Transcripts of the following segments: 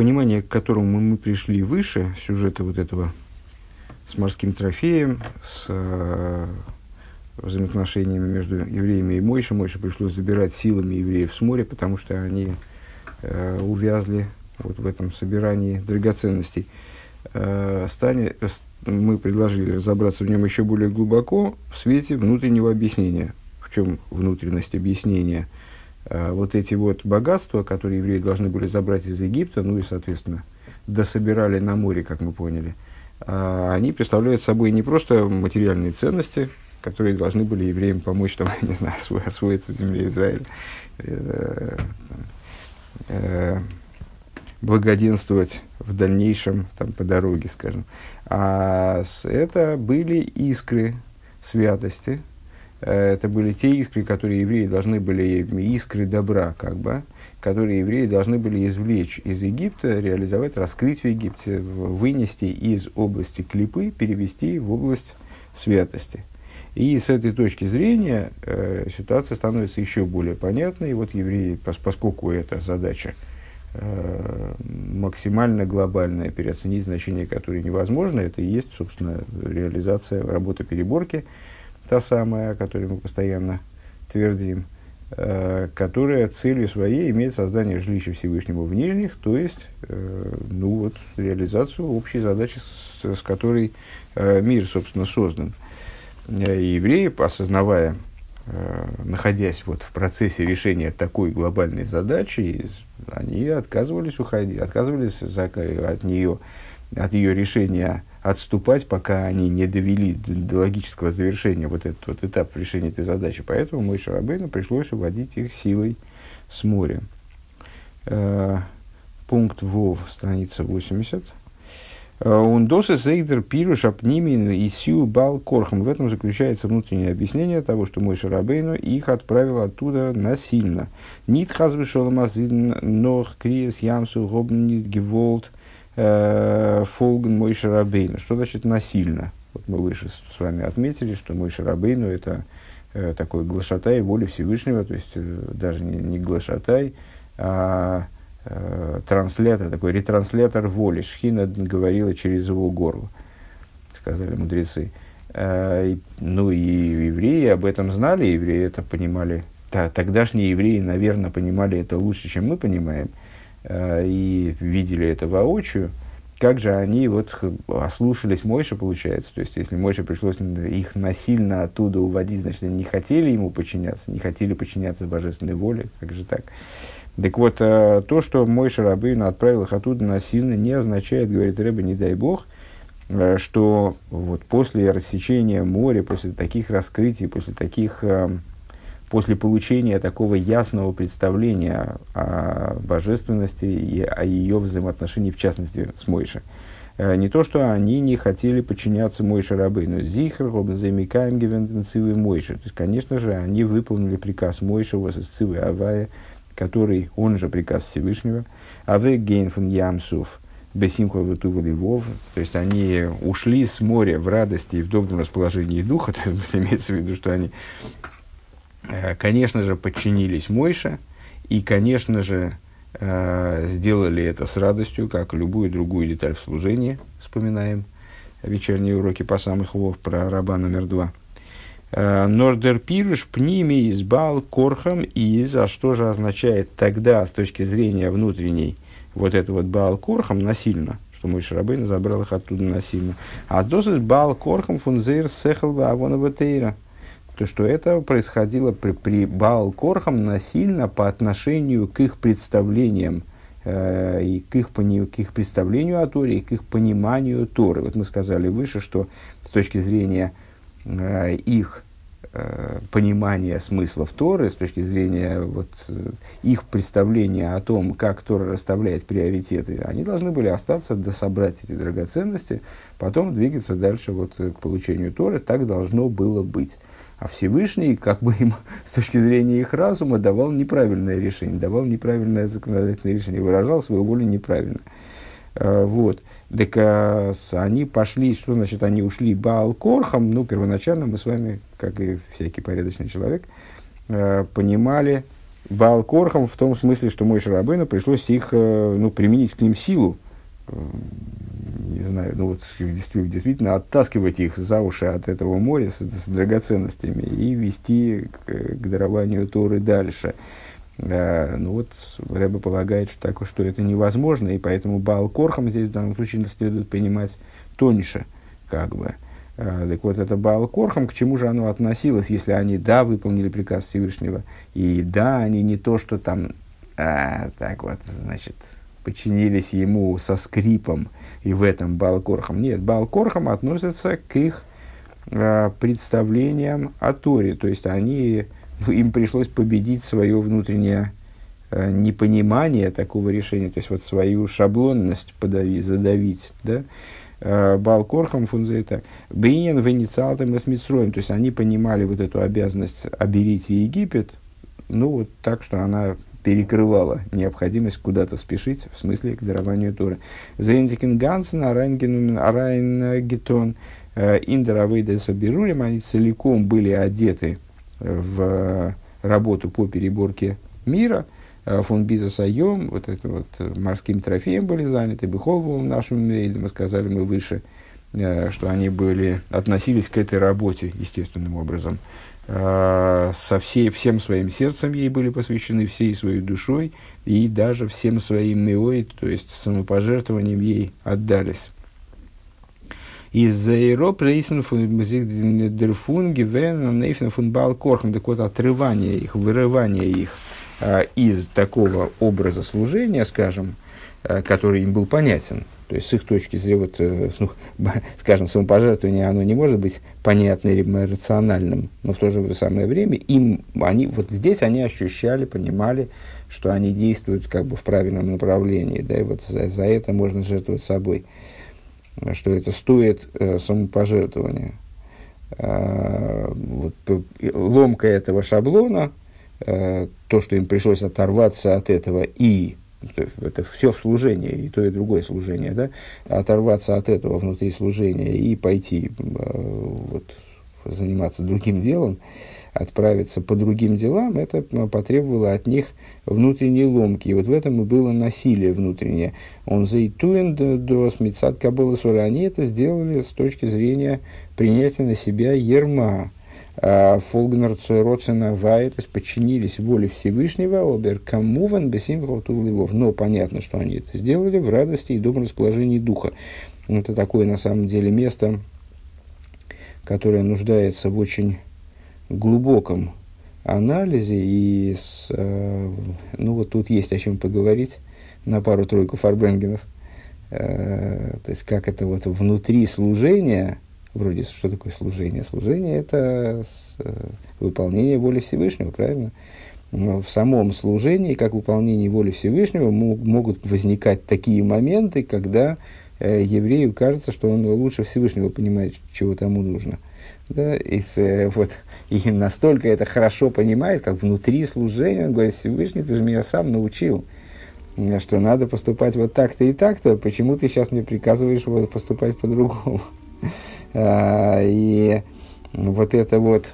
понимание, к которому мы пришли выше, сюжета вот этого с морским трофеем, с э, взаимоотношениями между евреями и Мойшей. Мойше пришлось забирать силами евреев с моря, потому что они э, увязли вот в этом собирании драгоценностей. Э, стане, мы предложили разобраться в нем еще более глубоко в свете внутреннего объяснения. В чем внутренность объяснения? Э, вот эти вот богатства, которые евреи должны были забрать из Египта, ну и, соответственно, дособирали на море, как мы поняли, э, они представляют собой не просто материальные ценности, которые должны были евреям помочь, там, не знаю, освоиться в земле Израиля, э, э, благоденствовать в дальнейшем там, по дороге, скажем. А это были искры святости, это были те искры, которые евреи должны были, искры добра, как бы, которые евреи должны были извлечь из Египта, реализовать, раскрыть в Египте, вынести из области клипы, перевести в область святости. И с этой точки зрения э, ситуация становится еще более понятной. И вот евреи, пос, поскольку эта задача э, максимально глобальная, переоценить значение которой невозможно, это и есть, собственно, реализация работы переборки, та самая, о которой мы постоянно твердим, э, которая целью своей имеет создание жилища Всевышнего в Нижних, то есть, э, ну вот, реализацию общей задачи, с, с которой э, мир, собственно, создан. Э, и евреи, осознавая, э, находясь вот в процессе решения такой глобальной задачи, они отказывались уходить, отказывались от нее, от ее решения отступать, пока они не довели до логического завершения вот этот вот этап решения этой задачи. Поэтому мой Шарабейну пришлось уводить их силой с моря. Э, пункт ВОВ, страница 80. Ундосы сейдер пируш апнимин и сю бал корхам. В этом заключается внутреннее объяснение того, что мой Шарабейну их отправил оттуда насильно. Нит хазвы шоламазин нох криес ямсу гобнит геволт э, фолген мой Шарабейну. Что значит насильно? Вот мы выше с вами отметили, что мой Шарабейну это э, такой глашатай воли Всевышнего, то есть э, даже не, не глашатай, а э, транслятор, такой ретранслятор воли. Шхина говорила через его горло, сказали мудрецы. Э, ну и евреи об этом знали, евреи это понимали. Тогдашние евреи, наверное, понимали это лучше, чем мы понимаем, э, и видели это воочию. Как же они вот ослушались Мойша, получается. То есть, если Мойша пришлось их насильно оттуда уводить, значит, они не хотели ему подчиняться, не хотели подчиняться божественной воле. Как же так? Так вот, э, то, что мой Шарабейн отправил их оттуда насильно, не означает, говорит Рэба, не дай бог, э, что вот после рассечения моря, после таких раскрытий, после таких, э, после получения такого ясного представления о божественности и о ее взаимоотношении, в частности, с Мойшей, не то, что они не хотели подчиняться Мойше рабы, но Зихр, замикаем Гевенденцивы Мойше. То есть, конечно же, они выполнили приказ Мойши, Восисцивы Авая, который, он же приказ Всевышнего, а вы гейнфун ямсуф бесимху вов, то есть они ушли с моря в радости и в добром расположении духа, то есть имеется в виду, что они, э, конечно же, подчинились Мойше, и, конечно же, э, сделали это с радостью, как любую другую деталь в служении, вспоминаем вечерние уроки по самых вов про раба номер два – Э, Нордер пируш пними избал корхам из, а что же означает тогда с точки зрения внутренней вот это вот бал корхам насильно, что мой Шарабейн забрал их оттуда насильно. А с досыс бал корхам фунзейр сехал авона тейра. То, что это происходило при, при бал корхам насильно по отношению к их представлениям э, и к их, к их представлению о Торе, и к их пониманию Торы. Вот мы сказали выше, что с точки зрения Э, их э, понимания смыслов Торы, с точки зрения вот, э, их представления о том, как Тора расставляет приоритеты, они должны были остаться, дособрать эти драгоценности, потом двигаться дальше вот, к получению Торы. Так должно было быть. А Всевышний, как бы им, с точки зрения их разума, давал неправильное решение, давал неправильное законодательное решение, выражал свою волю неправильно. Вот. Так а, они пошли, что значит они ушли Баалкорхам? Ну, первоначально мы с вами, как и всякий порядочный человек, э, понимали Балкорхам в том смысле, что мой Шарабейну пришлось их э, ну, применить к ним силу. Э, не знаю, ну вот действительно, оттаскивать их за уши от этого моря с, с драгоценностями и вести к, к дарованию Торы дальше. А, ну вот Рэба полагает, что, так, что это невозможно, и поэтому Балкорхам здесь в данном случае следует понимать тоньше, как бы. А, так вот, это Балкорхам, к чему же оно относилось, если они, да, выполнили приказ Всевышнего, и да, они не то, что там, а, так вот, значит, подчинились ему со скрипом, и в этом Балкорхам. Нет, Балкорхам относятся к их а, представлениям о Торе, то есть они им пришлось победить свое внутреннее э, непонимание такого решения, то есть вот свою шаблонность подавить, задавить, да, э, Балкорхам фунзейта, Бейнин в инициалтом с Митсроем, то есть они понимали вот эту обязанность оберите Египет, ну вот так, что она перекрывала необходимость куда-то спешить, в смысле к дарованию Торы. Зейндикин Гансен, Арайн Гетон, э, Индер Сабирулем, они целиком были одеты в работу по переборке мира. Э, фон Биза Сайом, вот это вот э, морским трофеем были заняты, Бехолвовым нашим рейдом, мы сказали мы выше, э, что они были, относились к этой работе естественным образом. Со всей, всем своим сердцем ей были посвящены, всей своей душой и даже всем своим миоид, то есть самопожертвованием ей отдались. Из-за Европы рейсен дерфун гивен нейфен фун так вот отрывание их, вырывание их из такого образа служения, скажем, а, который им был понятен, то есть с их точки зрения, вот, э, ну, скажем, самопожертвование, оно не может быть понятным, рациональным, но в то же самое время им, они, вот здесь они ощущали, понимали, что они действуют как бы в правильном направлении, да, и вот за, за это можно жертвовать собой что это стоит э, самопожертвования. Э, вот, ломка этого шаблона, э, то, что им пришлось оторваться от этого и это все в служении, и то, и другое служение, да, оторваться от этого внутри служения и пойти э, вот, заниматься другим делом, отправиться по другим делам, это потребовало от них внутренней ломки. И вот в этом и было насилие внутреннее. Он заитуен до смецат кабыла Они это сделали с точки зрения принятия на себя ерма. А Фолгнер Цойроцена Вай, то есть подчинились воле Всевышнего, обер камуван бесим львов. Но понятно, что они это сделали в радости и добром расположении духа. Это такое, на самом деле, место, которое нуждается в очень глубоком анализе, и с, э, ну вот тут есть о чем поговорить на пару-тройку фарбренгенов. Э, то есть, как это вот внутри служения, вроде, что такое служение? Служение – это э, выполнение воли Всевышнего, правильно? Но в самом служении, как выполнении воли Всевышнего, могут возникать такие моменты, когда э, еврею кажется, что он лучше Всевышнего понимает, чего тому нужно – да, и, с, вот, и настолько это хорошо понимает, как внутри служения, он говорит, Всевышний, ты же меня сам научил, что надо поступать вот так-то и так-то, почему ты сейчас мне приказываешь вот, поступать по-другому? А, и вот это вот,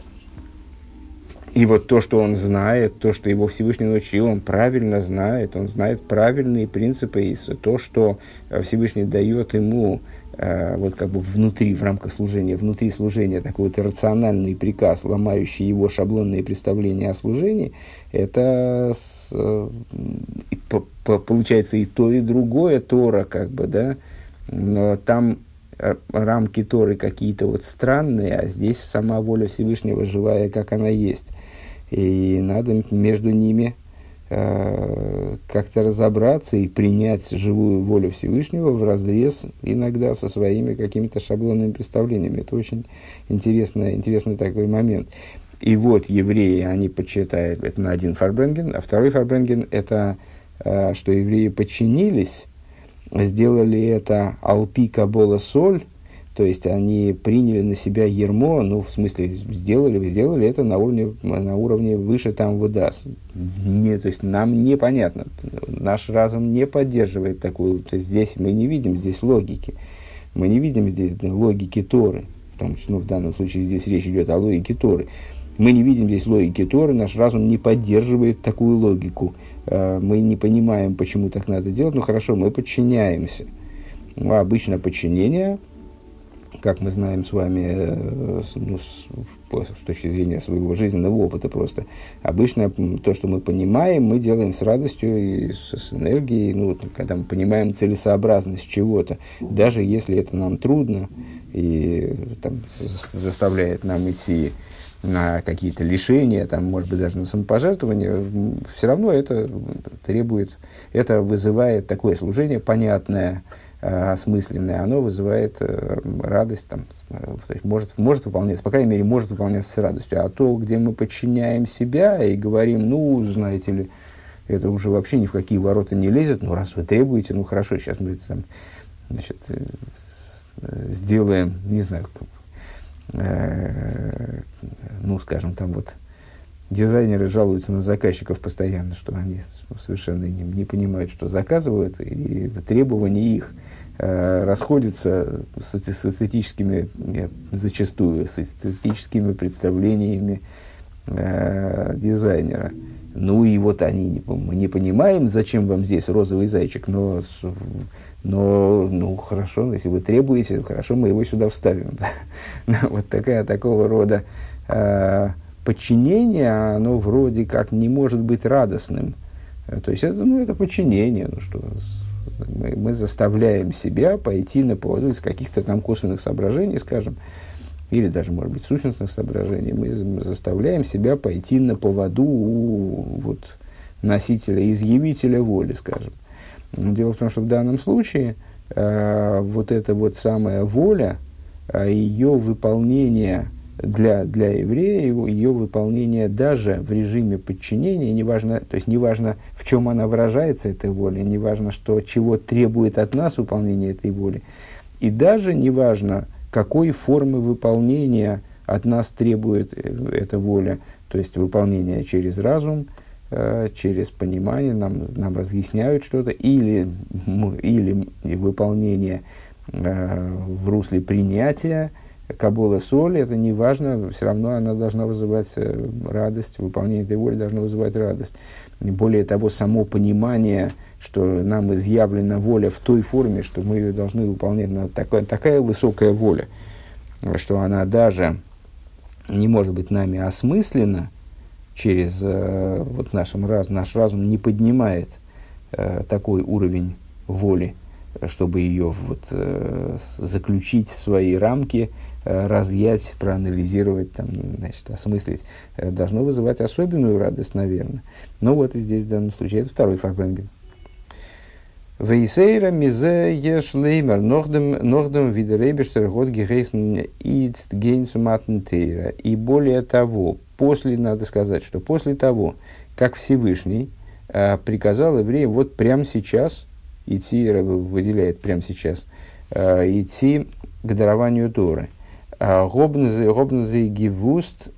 и вот то, что он знает, то, что его Всевышний научил, он правильно знает, он знает правильные принципы, и то, что Всевышний дает ему Э, вот как бы внутри, в рамках служения, внутри служения такой вот иррациональный приказ, ломающий его шаблонные представления о служении, это с, э, по, по, получается и то, и другое Тора, как бы, да, но там э, рамки Торы какие-то вот странные, а здесь сама воля Всевышнего живая, как она есть. И надо между ними Э, как-то разобраться и принять живую волю Всевышнего в разрез иногда со своими какими-то шаблонными представлениями. Это очень интересный, интересный такой момент. И вот евреи, они почитают, это на один Фарбренген, а второй Фарбренген – это э, что евреи подчинились, сделали это алпи кабола соль, то есть они приняли на себя ермо, ну, в смысле, сделали, сделали это на уровне, на уровне выше там выдаст. Не, то есть нам непонятно, наш разум не поддерживает такую, то есть здесь мы не видим здесь логики, мы не видим здесь логики Торы, том числе, ну, в данном случае здесь речь идет о логике Торы. Мы не видим здесь логики Торы, наш разум не поддерживает такую логику. Э, мы не понимаем, почему так надо делать. Ну хорошо, мы подчиняемся. Ну, а обычно подчинение, как мы знаем с вами, э, ну, с, с точки зрения своего жизненного опыта просто, обычно то, что мы понимаем, мы делаем с радостью и с, с энергией, ну, когда мы понимаем целесообразность чего-то, даже если это нам трудно и там, заставляет нам идти на какие-то лишения, там, может быть, даже на самопожертвование, все равно это требует, это вызывает такое служение понятное, э, осмысленное, оно вызывает э, радость, там, то есть может, может выполняться, по крайней мере, может выполняться с радостью. А то, где мы подчиняем себя и говорим, ну, знаете ли, это уже вообще ни в какие ворота не лезет, ну, раз вы требуете, ну, хорошо, сейчас мы это там, значит, э, сделаем, не знаю, э, ну, скажем, там вот дизайнеры жалуются на заказчиков постоянно, что они совершенно не, не понимают, что заказывают, и требования их э, расходятся с, с эстетическими, зачастую, с эстетическими представлениями э, дизайнера. Ну и вот они мы не понимаем, зачем вам здесь розовый зайчик, но но, ну, хорошо, если вы требуете, хорошо, мы его сюда вставим. вот такая, такого рода э, подчинение, оно вроде как не может быть радостным. Э, то есть, это, ну, это подчинение, ну, что мы, мы заставляем себя пойти на поводу из каких-то там косвенных соображений, скажем, или даже, может быть, сущностных соображений, мы заставляем себя пойти на поводу у вот, носителя, изъявителя воли, скажем. Дело в том, что в данном случае э, вот эта вот самая воля, э, ее выполнение для, для еврея, ее выполнение даже в режиме подчинения, неважно, то есть неважно, в чем она выражается, этой воля, неважно, что, чего требует от нас выполнение этой воли, и даже неважно, какой формы выполнения от нас требует э, эта воля, то есть выполнение через разум – Э, через понимание нам, нам разъясняют что-то, или, или выполнение э, в русле принятия Кабола соли, это не важно, все равно она должна вызывать э, радость, выполнение этой воли должно вызывать радость. Более того, само понимание, что нам изъявлена воля в той форме, что мы ее должны выполнять, на такая, такая высокая воля, что она даже не может быть нами осмыслена, через э, вот нашим раз, наш разум не поднимает э, такой уровень воли, чтобы ее вот, заключить в свои рамки, разъять, проанализировать, там, значит, осмыслить, э, должно вызывать особенную радость, наверное. Но вот и здесь в данном случае это второй фарбенген. Вейсейра мизе еш леймер нордем нордем видерейбештер год гехейсен идст гейнсуматн И более того, после, надо сказать, что после того, как Всевышний э, приказал евреям вот прямо сейчас идти, выделяет прямо сейчас, э, идти к дарованию Торы. Гобнзе и Гивуст,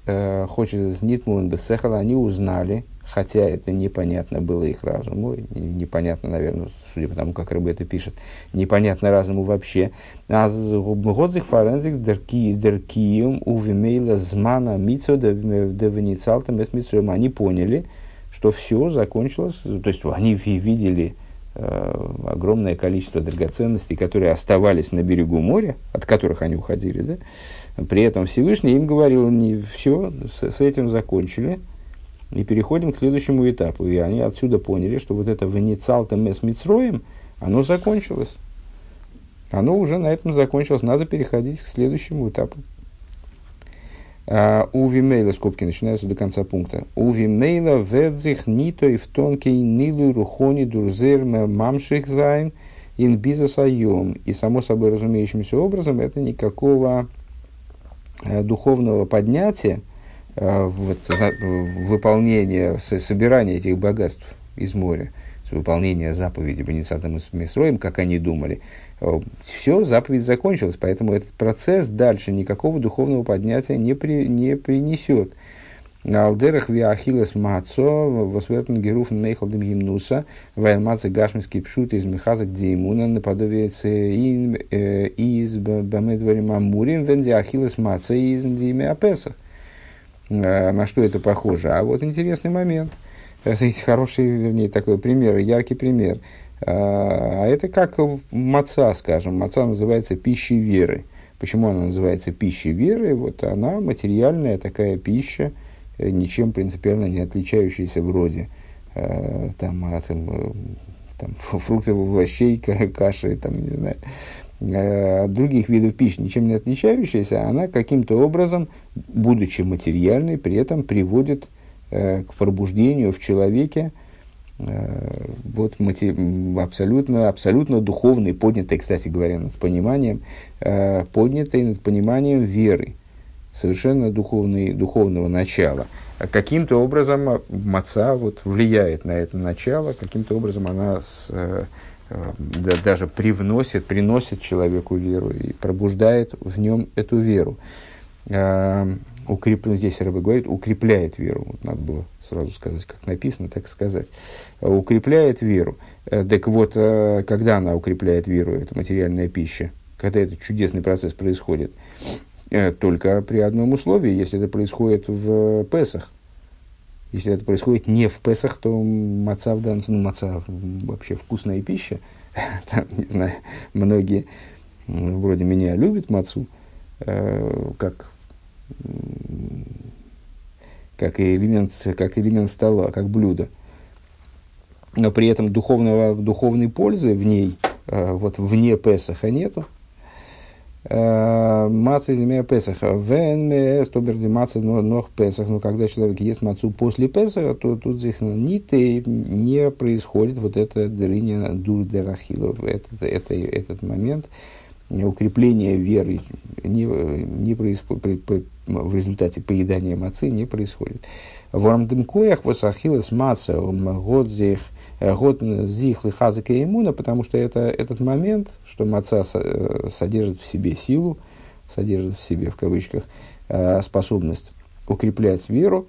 хочет Нитмун Бесехала, они узнали, хотя это непонятно было их разуму, непонятно, наверное, судя по тому, как Рыба это пишет, непонятно разуму вообще. А годзих форензик деркием увимейла змана мицо девеницалтам эсмицуем. Они поняли, что все закончилось, то есть они видели э, огромное количество драгоценностей, которые оставались на берегу моря, от которых они уходили, да? При этом Всевышний им говорил, не все, с, с этим закончили, и переходим к следующему этапу. И они отсюда поняли, что вот это «Венецалта мес мицроем», оно закончилось. Оно уже на этом закончилось. Надо переходить к следующему этапу. У Вимейла, скобки начинаются до конца пункта. У Вимейла ведзих нито и в тонкий нилу рухони дурзер мамших зайн ин бизасайом. И само собой разумеющимся образом это никакого духовного поднятия, вот, выполнение, собирание этих богатств из моря, выполнение заповеди Бенецатом и Мисроем, как они думали, все, заповедь закончилась, поэтому этот процесс дальше никакого духовного поднятия не, при, не принесет. Алдерах виахилес мацо, восвертен геруф нейхалдем гимнуса, вайлмацы гашминский пшут из мехазак деймуна, наподобие из бамедварим амурим, венди ахилес маца из диме апесах. на что это похоже. А вот интересный момент. Это хороший, вернее, такой пример, яркий пример. А это как маца, скажем. Маца называется пищей веры. Почему она называется пищей веры? Вот она материальная такая пища, э, ничем принципиально не отличающаяся вроде э, там, от э, там, фруктов, овощей, каши, там, не знаю, от других видов пищи, ничем не отличающаяся, она каким-то образом, будучи материальной, при этом приводит к пробуждению в человеке вот абсолютно, абсолютно духовный, поднятый, кстати говоря, над пониманием, э, поднятый над пониманием веры, совершенно духовный, духовного начала. Каким-то образом маца вот, влияет на это начало, каким-то образом она с, э, э, да, даже привносит, приносит человеку веру и пробуждает в нем эту веру. Э, укреп... здесь Рыба говорит, укрепляет веру. Вот надо было сразу сказать, как написано, так сказать. Укрепляет веру. Э, так вот, э, когда она укрепляет веру, это материальная пища, когда этот чудесный процесс происходит, э, только при одном условии, если это происходит в Песах. Если это происходит не в Песах, то маца в данном ну, маца вообще вкусная пища. Там, не знаю, многие вроде меня любят мацу, как как элемент, как элемент стола, как блюдо. Но при этом духовного, духовной пользы в ней, э, вот вне Песаха нету. Э, маца из Песаха. Вен стоберди маца ног Песах. Но когда человек ест мацу после Песаха, то тут здесь ниты не происходит вот это дрыня дур дерахилов. Этот, это, этот момент укрепления веры не, не происходит, в результате поедания мацы не происходит. Ворам коях восахилас маца год зих год зих лихазака иммуна, потому что это этот момент, что маца э, содержит в себе силу, содержит в себе в кавычках э, способность укреплять веру.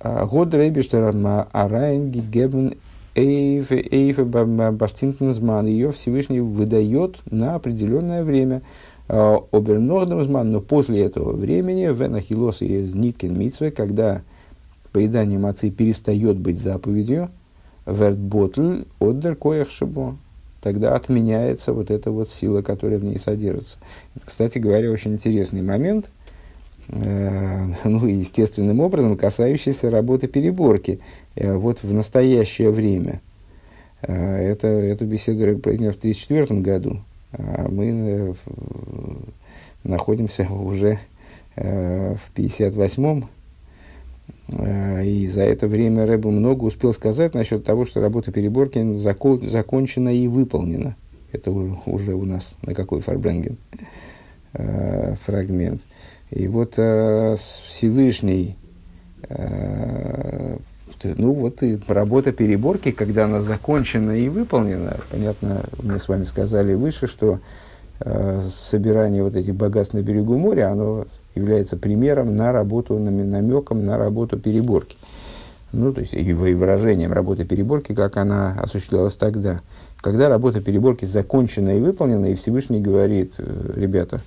А год рейбештера арайн гигебен эйфе эйфе баштинтензман ее Всевышний выдает на определенное время. А, Обернордемсман, но после этого времени, в Нахилос и Ниткин Митсве, когда поедание мацы перестает быть заповедью, Вертботль отдер кояхшибо, тогда отменяется вот эта вот сила, которая в ней содержится. Это, кстати говоря, очень интересный момент, э, ну, естественным образом касающийся работы переборки. Э, вот в настоящее время. Э, это, эту беседу я произнес в 1934 году. А мы э, находимся уже в 58-м, э, и за это время Рэбу много успел сказать насчет того, что работа переборки закон, закончена и выполнена. Это уже у нас на какой фарбренген фрагмент. И вот Всевышний ну вот и работа переборки, когда она закончена и выполнена, понятно, мы с вами сказали выше, что э, собирание вот этих богатств на берегу моря, оно является примером на работу, намеком на работу переборки. Ну, то есть и выражением работы переборки, как она осуществлялась тогда. Когда работа переборки закончена и выполнена, и Всевышний говорит, э, ребята,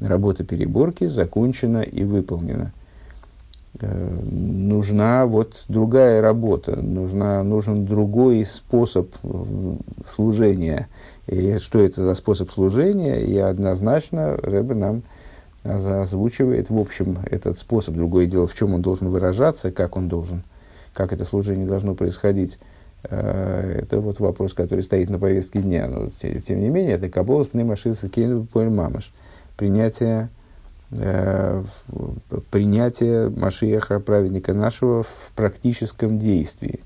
работа переборки закончена и выполнена – нужна вот другая работа, нужна, нужен другой способ э, служения. И что это за способ служения? И однозначно Рэбе нам озвучивает, в общем, этот способ. Другое дело, в чем он должен выражаться, как он должен, как это служение должно происходить. Э, это вот вопрос, который стоит на повестке дня. Но, тем не менее, это Каболос Пнемашиса Кейну Мамаш. Принятие Э, принятие Машиеха, праведника нашего, в практическом действии.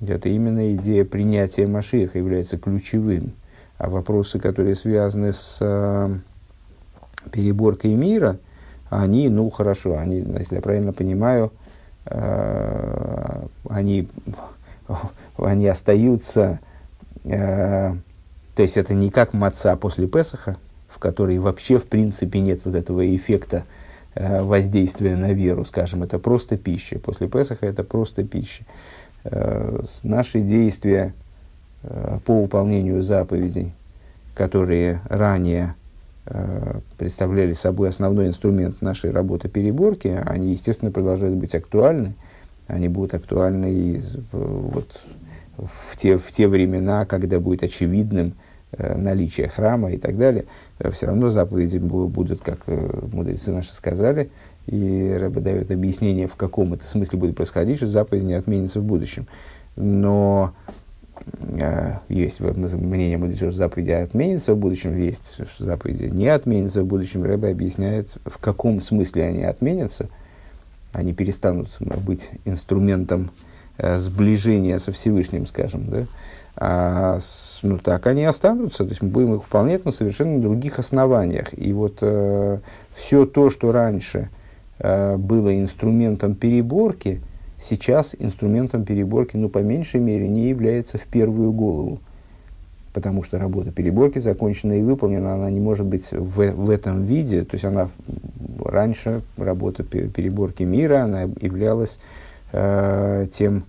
Это именно идея принятия Машиеха является ключевым. А вопросы, которые связаны с э, переборкой мира, они, ну хорошо, они, если я правильно понимаю, э, они, они остаются, э, то есть это не как маца после Песаха, в которой вообще в принципе нет вот этого эффекта э, воздействия на веру, скажем, это просто пища. После Песаха это просто пища. Э, наши действия э, по выполнению заповедей, которые ранее э, представляли собой основной инструмент нашей работы переборки, они, естественно, продолжают быть актуальны. Они будут актуальны и в, вот, в, те, в те времена, когда будет очевидным наличие храма и так далее. Э, все равно заповеди будут, как э, мудрецы наши сказали, и Рэбе дает объяснение, в каком это смысле будет происходить, что заповедь не отменится в будущем. Но э, есть мнение мудрецов, что заповеди отменятся в будущем, есть, что заповеди не отменятся в будущем. Рэбе объясняет, в каком смысле они отменятся. Они перестанут быть инструментом э, сближения со Всевышним, скажем, да? А, с, ну так они останутся, то есть мы будем их выполнять на совершенно других основаниях. И вот э, все то, что раньше э, было инструментом переборки, сейчас инструментом переборки, ну, по меньшей мере, не является в первую голову. Потому что работа переборки закончена и выполнена, она не может быть в, в этом виде. То есть она раньше, работа переборки мира, она являлась э, тем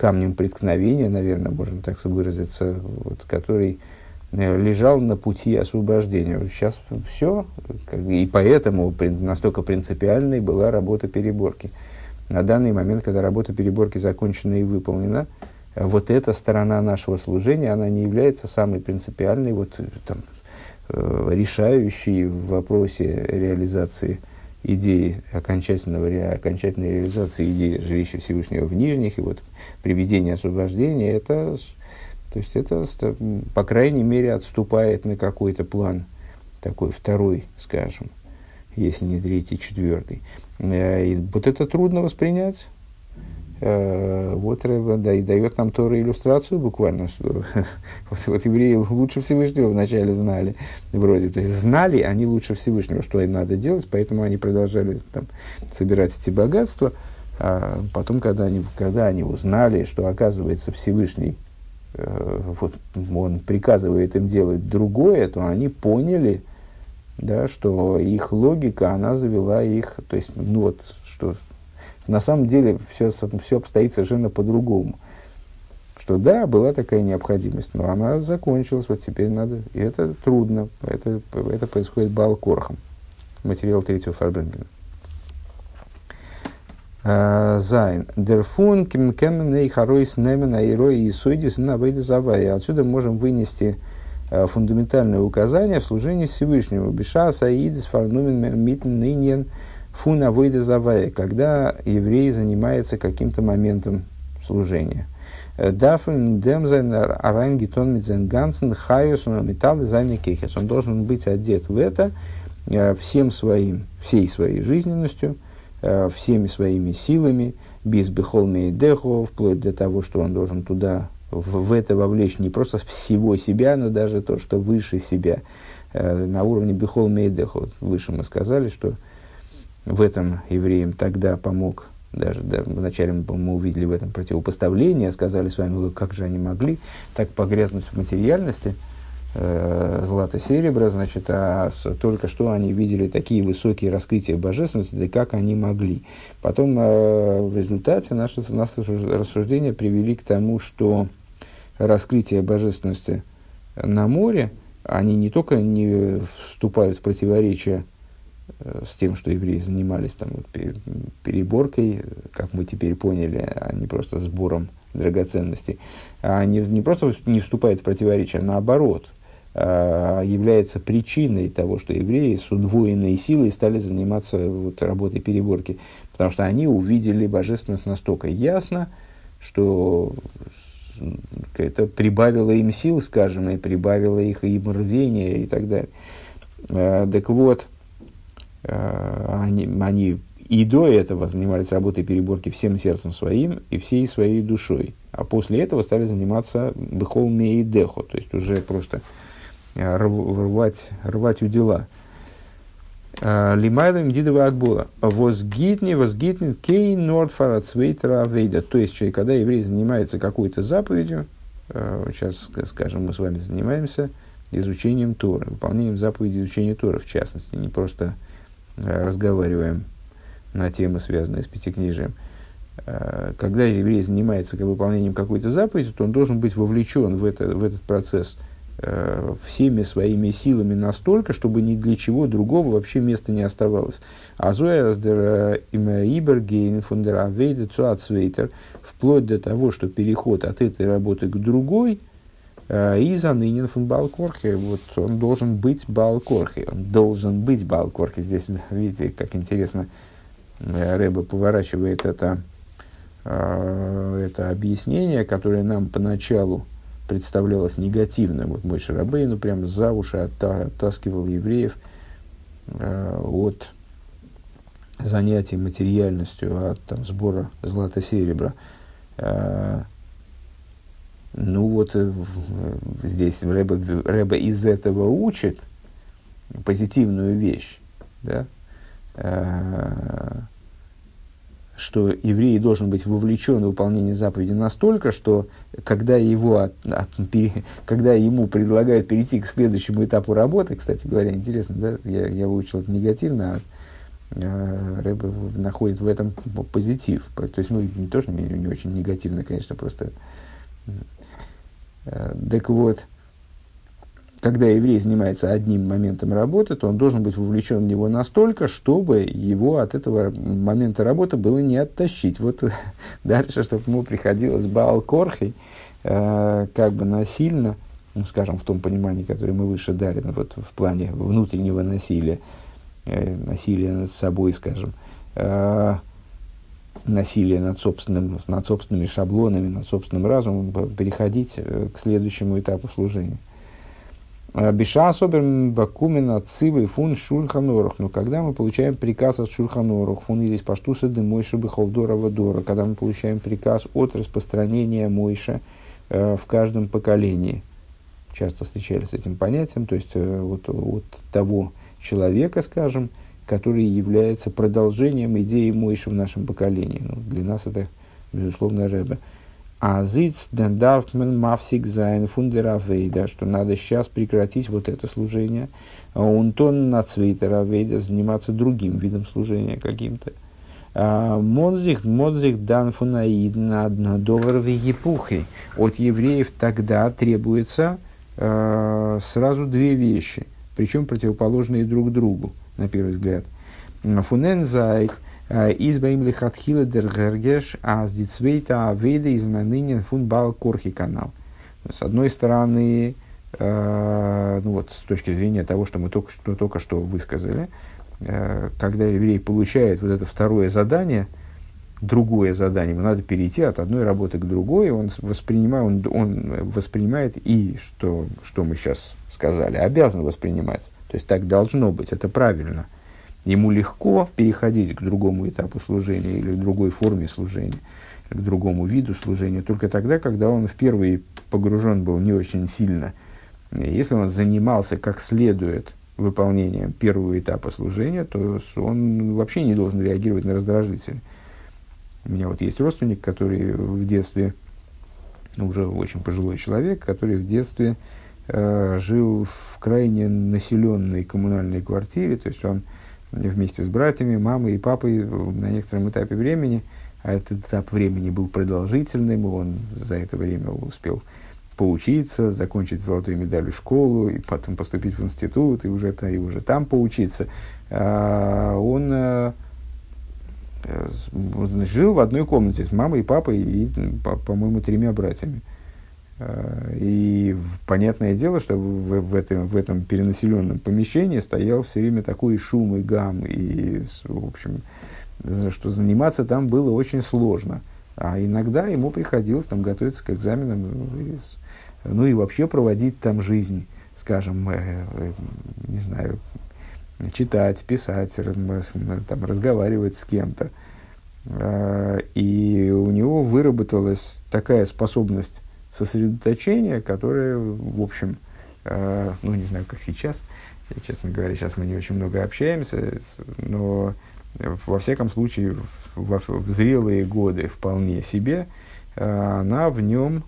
камнем преткновения, наверное, можно так выразиться, вот, который э, лежал на пути освобождения. Сейчас все, и поэтому настолько принципиальной была работа переборки. На данный момент, когда работа переборки закончена и выполнена, вот эта сторона нашего служения, она не является самой принципиальной, вот, там, э, решающей в вопросе реализации идеи окончательного, окончательной реализации идеи жилища Всевышнего в Нижних, и вот приведение освобождения, это, то есть это, по крайней мере, отступает на какой-то план, такой второй, скажем, если не третий, четвертый. Э, и вот это трудно воспринять. Э, вот да, и дает нам Тора иллюстрацию буквально, что вот, вот евреи лучше Всевышнего вначале знали, вроде, то есть знали они лучше Всевышнего, что им надо делать, поэтому они продолжали там, собирать эти богатства, а потом, когда они, когда они узнали, что оказывается Всевышний, э, вот, он приказывает им делать другое, то они поняли, да, что их логика, она завела их, то есть, ну вот, что на самом деле все, все обстоит совершенно по-другому. Что да, была такая необходимость, но она закончилась, вот теперь надо, и это трудно, это, это происходит балкорхом, материал третьего Фарбренгена. А, Зайн. Дерфун кеменей харойс немен аирой и сойдис на завая. Отсюда можем вынести а, фундаментальное указание в служении Всевышнему. Биша саидис фарнумен митн нынен фуна выйда завая, когда еврей занимается каким-то моментом служения. Дафен демзайн арангитон митзенгансен хайус металл зайны кехес. Он должен быть одет в это э, всем своим, всей своей жизненностью, э, всеми своими силами, без бехолми дехо, вплоть до того, что он должен туда в, это вовлечь не просто всего себя, но даже то, что выше себя, э, на уровне бехол мейдехо. Выше мы сказали, что в этом евреям тогда помог, даже да, вначале мы, увидели в этом противопоставление, сказали с вами, как же они могли так погрязнуть в материальности, э, злато серебро, значит, а с, только что они видели такие высокие раскрытия божественности, да как они могли. Потом э, в результате наши, наши рассуждения привели к тому, что раскрытие божественности на море, они не только не вступают в противоречие с тем, что евреи занимались там, переборкой, как мы теперь поняли, а не просто сбором драгоценностей, а не, не просто не вступает в противоречие, а наоборот, а является причиной того, что евреи с удвоенной силой стали заниматься вот, работой переборки, потому что они увидели божественность настолько ясно, что это прибавило им сил, скажем, и прибавило их им рвения и так далее. А, так вот, Э, они, они и до этого занимались работой переборки всем сердцем своим и всей своей душой. А после этого стали заниматься бехол и дехо, то есть уже просто э, рвать, рвать у дела. Э, Лимайлем дидова акбула. Возгитни, возгитни, кей нордфара цвейтера авейда. То есть, когда еврей занимается какой-то заповедью, сейчас, скажем, мы с вами занимаемся изучением Тора, выполнением заповеди изучения Тора, в частности, не просто Э, разговариваем на темы, связанные с пятикнижием. Э, когда еврей занимается выполнением какой-то заповеди, то он должен быть вовлечен в, это, в этот процесс э, всеми своими силами настолько, чтобы ни для чего другого вообще места не оставалось. Вплоть до того, что переход от этой работы к другой, э, и занынен фун Балкорхе, вот он должен быть Балкорхе, он должен быть Балкорхе. Здесь, видите, как интересно, э, Рэба поворачивает это, э, это объяснение, которое нам поначалу представлялось негативно. Вот мой Шарабейну прям за уши оттаскивал евреев от занятий материальностью, от там, сбора злата-серебра. Ну вот э, здесь Рэба, Рэба из этого учит позитивную вещь, да? А, что еврей должен быть вовлечен в выполнение заповеди настолько, что когда, его когда ему предлагают перейти к следующему этапу работы, кстати говоря, интересно, да, я, я выучил это негативно, а Э, Рэбе находит в этом позитив. То есть, ну, тоже не, не очень негативно, конечно, просто. Э, так вот, когда еврей занимается одним моментом работы, то он должен быть вовлечен в него настолько, чтобы его от этого момента работы было не оттащить. Вот дальше, чтобы ему приходилось Баал Корхой, э, как бы насильно, ну, скажем, в том понимании, которое мы выше дали, ну, вот в плане внутреннего насилия, Э, насилие над собой, скажем, э, насилие над, собственным, над собственными шаблонами, над собственным разумом, переходить э, к следующему этапу служения. Биша особенно бакумена цивы фун шульханорах. Но когда мы получаем приказ от шульханорах, фун здесь паштуса де мойша бихолдорова дора, когда мы получаем приказ от распространения мойша э, в каждом поколении. Часто встречались с этим понятием, то есть э, вот, от того, человека, скажем, который является продолжением идеи Мойши в нашем поколении. Ну, для нас это, безусловно, Рэбе. А зиц ден дарфмен мавсик зайн фундеравейда, что надо сейчас прекратить вот это служение. А он тон на цвейтеравейда заниматься другим видом служения каким-то. А Монзих, Монзих дан фунаид на доварове епухи. От евреев тогда требуется э, сразу две вещи – причем противоположные друг другу, на первый взгляд. Фунен зайт, э, избаим лихатхила дергергеш, а с дицвейта авейда из нанынен фун бал корхи канал. С одной стороны, э, ну вот с точки зрения того, что мы только что, только что высказали, э, когда еврей получает вот это второе задание, другое задание, ему надо перейти от одной работы к другой, он воспринимает, он, он воспринимает и, что, что мы сейчас сказали, обязан воспринимать. То есть так должно быть, это правильно. Ему легко переходить к другому этапу служения или к другой форме служения, к другому виду служения, только тогда, когда он впервые погружен был не очень сильно. Если он занимался как следует выполнением первого этапа служения, то он вообще не должен реагировать на раздражитель. У меня вот есть родственник, который в детстве, уже очень пожилой человек, который в детстве жил в крайне населенной коммунальной квартире, то есть он вместе с братьями, мамой и папой на некотором этапе времени, а этот этап времени был продолжительным, он за это время успел поучиться, закончить золотой медалью школу, и потом поступить в институт, и уже, и уже там поучиться. А он э, жил в одной комнате с мамой, папой и, по-моему, тремя братьями. Э, и понятное дело, что в, в, этом, в этом перенаселенном помещении стоял все время такой шум и гам, и, в общем, что заниматься там было очень сложно. А иногда ему приходилось там готовиться к экзаменам, ну и вообще проводить там жизнь, скажем, э, э, не знаю, читать, писать, там, разговаривать с кем-то. И у него выработалась такая способность сосредоточение, которое, в общем, э, ну, не знаю, как сейчас, я, честно говоря, сейчас мы не очень много общаемся, но во всяком случае, в, в зрелые годы вполне себе, э, она в нем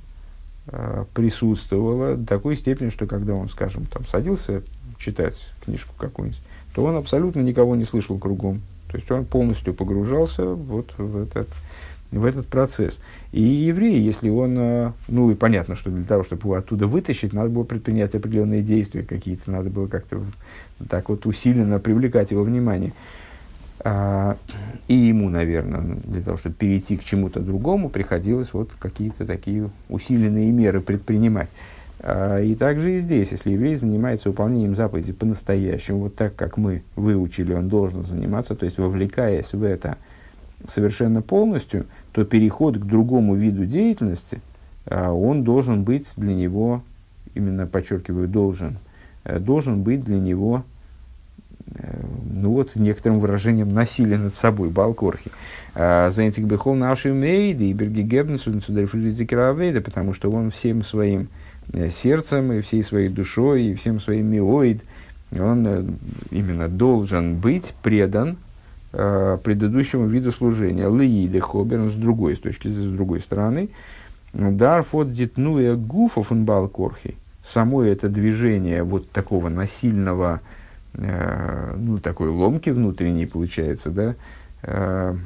э, присутствовала до такой степени, что когда он, скажем, там садился читать книжку какую-нибудь, то он абсолютно никого не слышал кругом. То есть он полностью погружался вот в этот в этот процесс. И еврей, если он, э, ну и понятно, что для того, чтобы его оттуда вытащить, надо было предпринять определенные действия какие-то, надо было как-то так вот усиленно привлекать его внимание. А, и ему, наверное, для того, чтобы перейти к чему-то другому, приходилось вот какие-то такие усиленные меры предпринимать. А, и также и здесь, если еврей занимается выполнением заповеди по-настоящему, вот так, как мы выучили, он должен заниматься, то есть вовлекаясь в это совершенно полностью, то переход к другому виду деятельности, а, он должен быть для него, именно подчеркиваю, должен, э, должен быть для него Э, ну вот, некоторым выражением насилия над собой, балкорхи. А, Зайнтик бехол наши мейды и берги гебнесу потому что он всем своим э, сердцем и всей своей душой и всем своим миоид, он именно должен быть предан предыдущему виду служения. Лииде хобер, с другой, с точки с другой стороны. Дарфот дитнуя гуфа фунбалкорхи. Само это движение вот такого насильного, Э, ну, такой ломки внутренней, получается, да, э,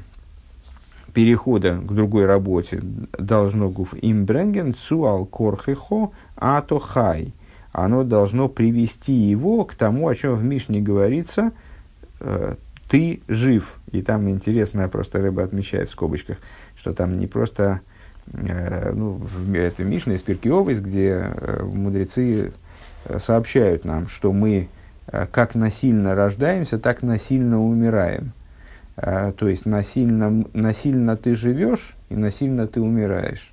перехода к другой работе должно гуф имбренген цуал корхихо ато хай. Оно должно привести его к тому, о чем в Мишне говорится, э, ты жив. И там интересно, просто рыба отмечает в скобочках, что там не просто, ну, это Мишна из Перкиовис, где мудрецы сообщают нам, что мы Э, как насильно рождаемся, так насильно умираем. Э, то есть насильно, насильно ты живешь и насильно ты умираешь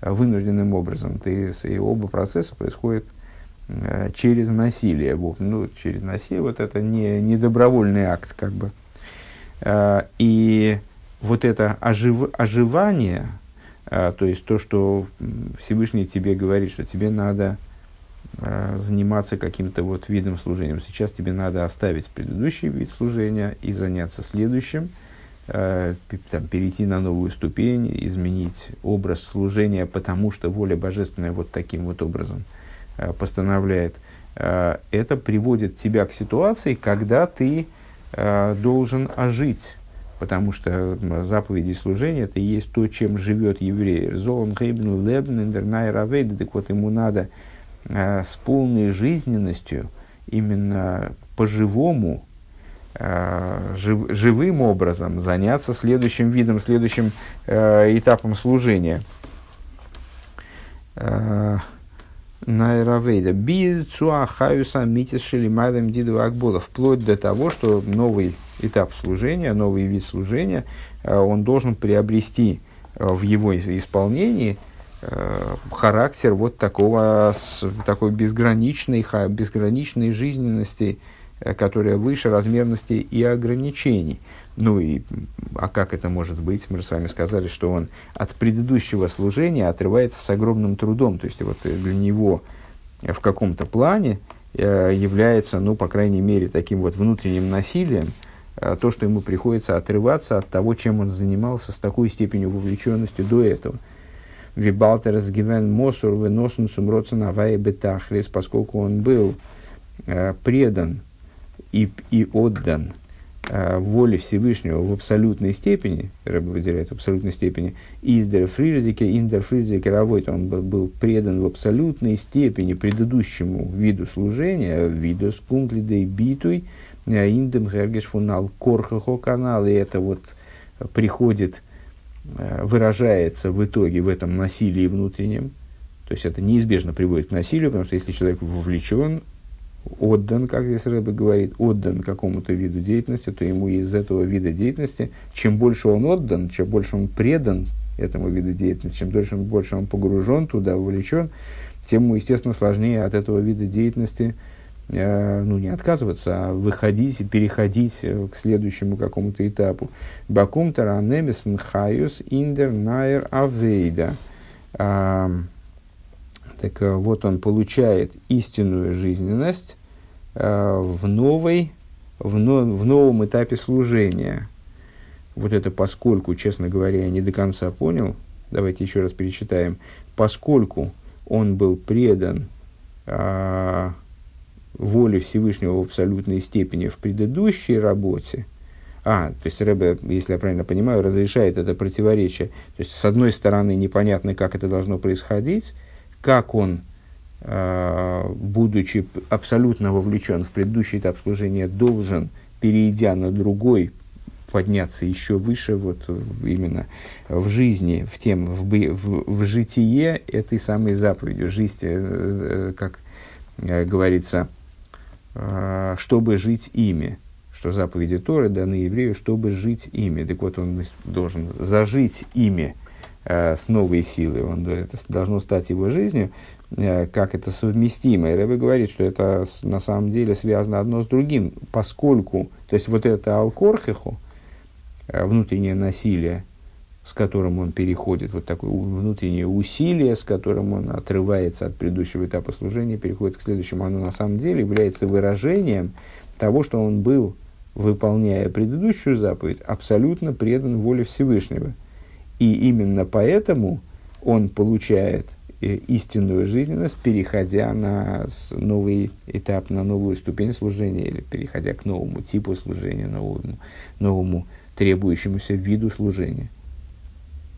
э, вынужденным образом. Ты, и оба процесса происходят через насилие. Ну, через насилие вот это не, не добровольный акт, как бы. И вот это ожив, оживание, то есть то, что Всевышний тебе говорит, что тебе надо Э, заниматься каким-то вот видом служения. Сейчас тебе надо оставить предыдущий вид служения и заняться следующим, э, там, перейти на новую ступень, изменить образ служения, потому что воля божественная вот таким вот образом э, постановляет. Э, это приводит тебя к ситуации, когда ты э, должен ожить потому что заповеди служения это и есть то, чем живет еврей. Золон Хейбн Лебн Индернай Равейд, так вот ему надо э, с полной жизненностью, именно по-живому, э, жив, живым образом заняться следующим видом, следующим э, этапом служения. Найравейда. Без цуахаюса митис шелимайдам диду акбола. Вплоть до того, что новый этап служения, новый вид служения, э, он должен приобрести э, в его исполнении – Э, характер вот такого, такой безграничной, безграничной жизненности, которая выше размерности и ограничений. Ну и, а как это может быть? Мы же с вами сказали, что он от предыдущего служения отрывается с огромным трудом. То есть вот для него в каком-то плане э, является, ну, по крайней мере, таким вот внутренним насилием, то, что ему приходится отрываться от того, чем он занимался с такой степенью вовлеченности до этого – Вибалтер сгивен мосур выносен сумроцен авай бетахлис, поскольку он был э, предан и, и отдан э, воле Всевышнего в абсолютной степени, Рэбе выделяет в абсолютной степени, издер фризике, индер фризике равойт, он был, предан в абсолютной степени предыдущему виду служения, виду скунтлидей битуй, э, индем хергеш фунал корхахо канал, и это вот приходит Э, выражается в итоге в этом насилии внутреннем. То есть это неизбежно приводит к насилию, потому что если человек вовлечен, отдан, как здесь Рэбе говорит, отдан какому-то виду деятельности, то ему из этого вида деятельности, чем больше он отдан, чем больше он предан этому виду деятельности, чем дольше, больше он погружен туда, вовлечен, тем ему, естественно, сложнее от этого вида деятельности Э, ну, не отказываться, а выходить и переходить э, к следующему какому-то этапу. Бакум таранемисен хаюс индер найер авейда. Так э, вот он получает истинную жизненность в, новой, в, но, в новом этапе служения. Вот это поскольку, честно говоря, я не до конца понял, давайте еще раз перечитаем, поскольку он был предан а, воли Всевышнего в абсолютной степени в предыдущей работе, А, то есть Рэбе, если я правильно понимаю, разрешает это противоречие. То есть, с одной стороны, непонятно, как это должно происходить, как он, э, будучи абсолютно вовлечен в предыдущий этап служения, должен, перейдя на другой, подняться еще выше, вот именно в жизни, в тем, в, в, в житие этой самой заповедью. Жизнь, э, э, как говорится, чтобы жить ими что заповеди Торы даны еврею, чтобы жить ими. Так вот, он должен зажить ими с новой силой. Он, это должно стать его жизнью. Э, как это совместимо? И Рэбе говорит, что это на самом деле связано одно с другим, поскольку, то есть вот это алкорхиху, э, внутреннее насилие, с которым он переходит, вот такое внутреннее усилие, с которым он отрывается от предыдущего этапа служения, переходит к следующему, оно на самом деле является выражением того, что он был выполняя предыдущую заповедь, абсолютно предан воле Всевышнего. И именно поэтому он получает э, истинную жизненность, переходя на новый этап, на новую ступень служения, или переходя к новому типу служения, новому, новому требующемуся виду служения –